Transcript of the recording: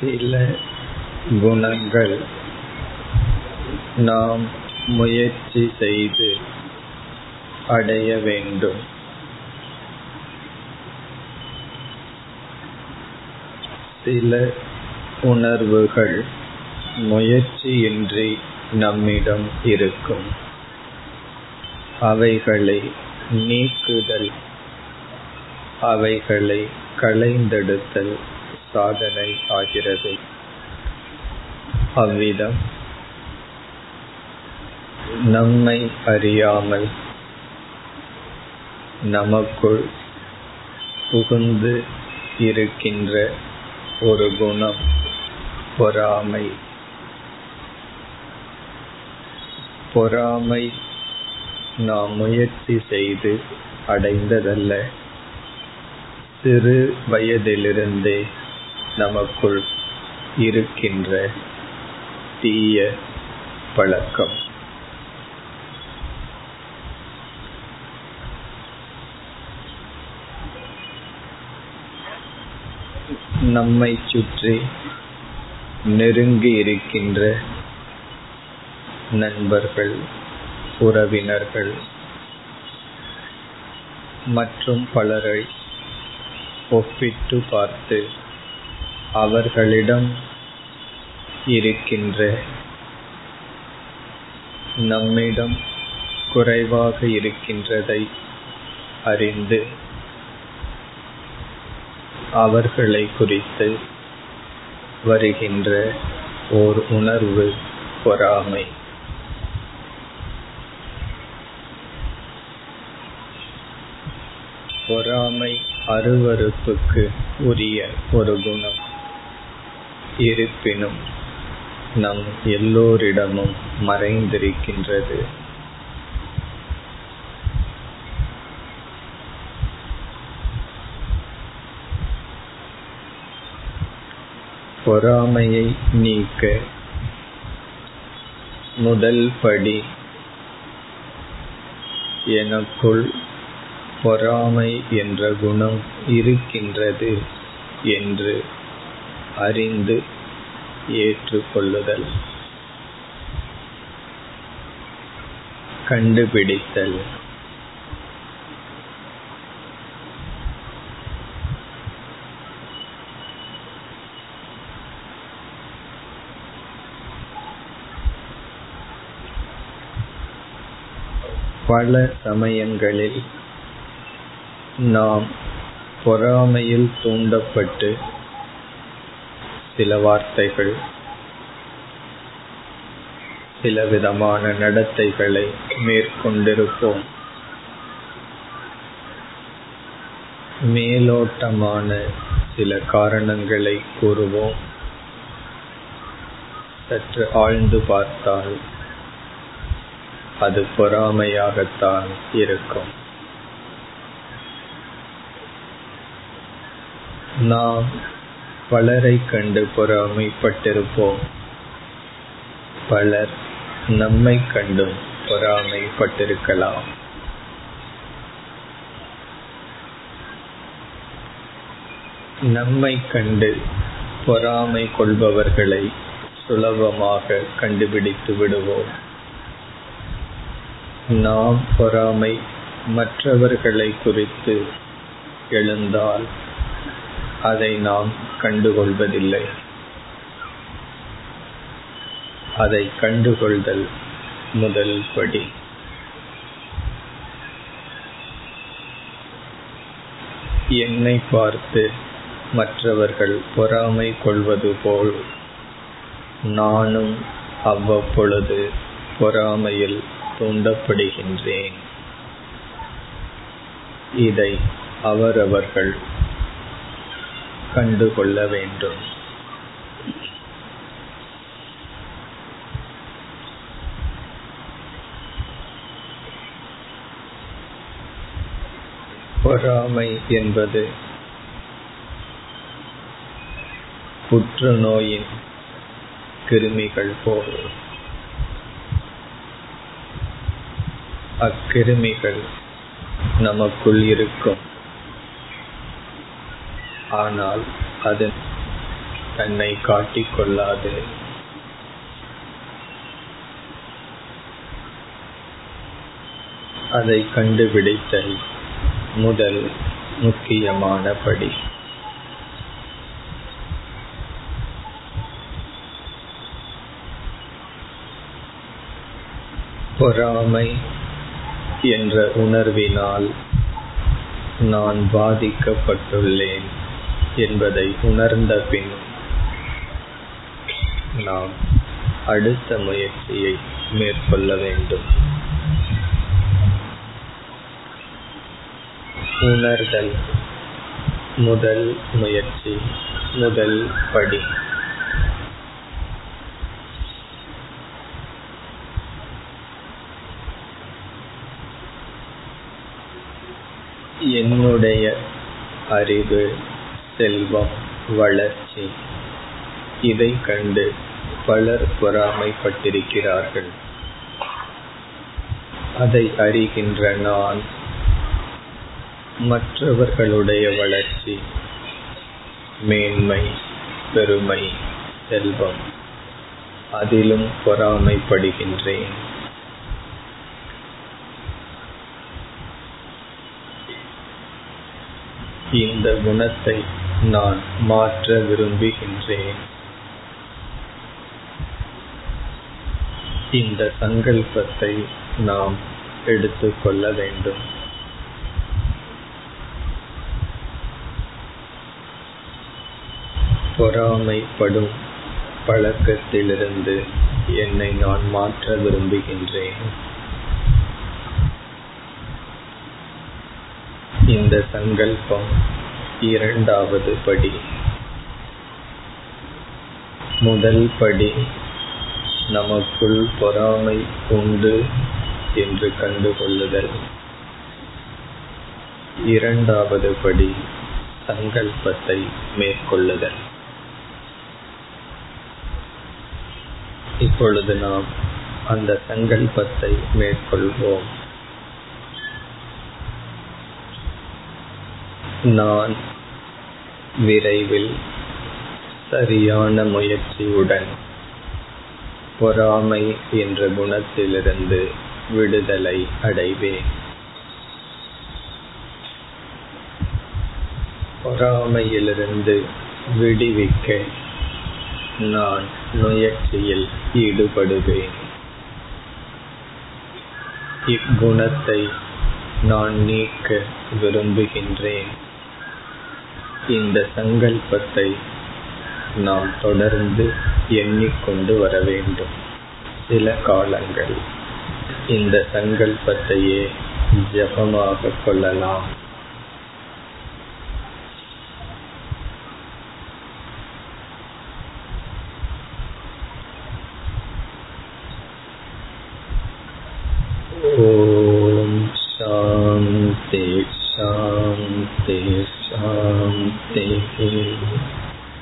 சில குணங்கள் நாம் முயற்சி செய்து அடைய வேண்டும். சில உணர்வுகள் முயற்சியின்றி நம்மிடம் இருக்கும். அவைகளை நீக்குதல் அவைகளை களைந்தெடுத்தல் சாதனை ஆகிறது. அவ்விதம் நம்மை அறியாமல் நமக்குள் புகுந்து இருக்கின்ற ஒரு குணம் பொறாமை. பொறாமை நாம் முயற்சி செய்து அடைந்ததல்ல. சிறு வயதிலிருந்தே நமக்குள் இருக்கின்ற தீய பழக்கம். நம்மை சுற்றி நெருங்கி இருக்கின்ற நண்பர்கள் உறவினர்கள் மற்றும் பலரை ஒப்பிட்டு பார்த்து அவர்களிடம் இருக்கின்ற நம்மிடம் குறைவாக இருக்கின்றதை அறிந்து அவர்களை குறித்து வருகின்ற ஓர் உணர்வு பொறாமை. பொறாமை அருவருப்புக்கு உரிய ஒரு குணம். இருப்பினும் நம் எல்லோரிடமும் மறைந்திருக்கின்றது. பொறாமையை நீக்க முதல் படி எனக்குள் பொறாமை என்ற குணம் இருக்கின்றது என்று அறிந்து ஏற்றுக்கொள்ளுதல். கண்டுபிடித்தல். பல சமயங்களில் நாம் பொறாமையில் தூண்டப்பட்டு சில வார்த்தைகள் சில விதமான நடத்தைகளை மேற்கொண்டிருப்போம். மேலோட்டமான சில காரணங்களை கூறுவோம். சற்று ஆழ்ந்து பார்த்தால் அது பொறாமையாகத்தான் இருக்கும். நாம் பலரை கண்டு பொறாமைப்பட்டிருப்போம். பலர் நம்மை கண்டும் பொறாமைப்பட்டிருக்கலாம். நம்மை கண்டு பொறாமை கொள்பவர்களை சுலபமாக கண்டுபிடித்து விடுவோம். நாம் பொறாமை மற்றவர்களை குறித்து எழுந்தால் அதை நாம் கண்டுகொள்வதில்லை. அதை கண்டுகொள்தல் முதல் படி. என்னை பார்த்து மற்றவர்கள் பொறாமை கொள்வது போல் நானும் அவ்வப்பொழுது பொறாமையில் தூண்டப்படுகின்றேன். இதை அவரவர்கள் கண்டுகொள்ள வேண்டும். பொறாமை என்பது புற்றுநோயின் கிருமிகள் போல். அக்கிருமிகள் நமக்குள் இருக்கும். ஆனால் அது தன்னை காட்டிக் கொள்ளாது. அதை கண்டுபிடித்தல் முதல் முக்கியமான படி. பொறாமை என்ற உணர்வினால் நான் பாதிக்கப்பட்டுள்ளேன். என்பதை உணர்ந்த பின் நாம் அடுத்த முயற்சியை மேற்கொள்ள வேண்டும். உணர்தல். முதல் முயற்சி முதல் படி. என்னுடைய அறிவு செல்வம் வளர்ச்சி. இதை கண்டு பலர் பொறாமைப்பட்டிருக்கிறார்கள். அதை அறிகின்ற நான் மற்றவர்களுடைய வளர்ச்சி மேன்மை பெருமை செல்வம் அதிலும் பொறாமைப்படுகின்றேன். இந்த குணத்தை நான் மாற்ற விரும்புகின்றேன். இந்த சங்கல்பத்தை நாம் எடுத்துக்கொள்ள வேண்டும். பொறாமைப்படும் பழக்கத்திலிருந்து என்னை நான் மாற்ற விரும்புகின்றேன். இந்த சங்கல்பம் இரண்டாவது படி. முதல் படி நமக்குள் பொறாமை உண்டு என்று கண்டுகொள்ளுதல். இரண்டாவது படி சங்கல்பத்தை மேற்கொள்ளுதல். இப்பொழுது நாம் அந்த சங்கல்பத்தை மேற்கொள்வோம். நான் விரைவில் சரியான முயற்சியுடன் பொறாமை என்ற குணத்திலிருந்து விடுதலை அடைவேன். பொறாமையிலிருந்து விடுவிக்க நான் முயற்சியில் ஈடுபடுவேன். இக்குணத்தை நான் நீக்க விரும்புகின்றேன். இந்த சங்கல்பத்தை நாம் தொடர்ந்து எண்ணிக்கொண்டு வர வேண்டும். சில காலங்கள் இந்த சங்கல்பத்தையே ஜபமாக கொள்ளலாம்.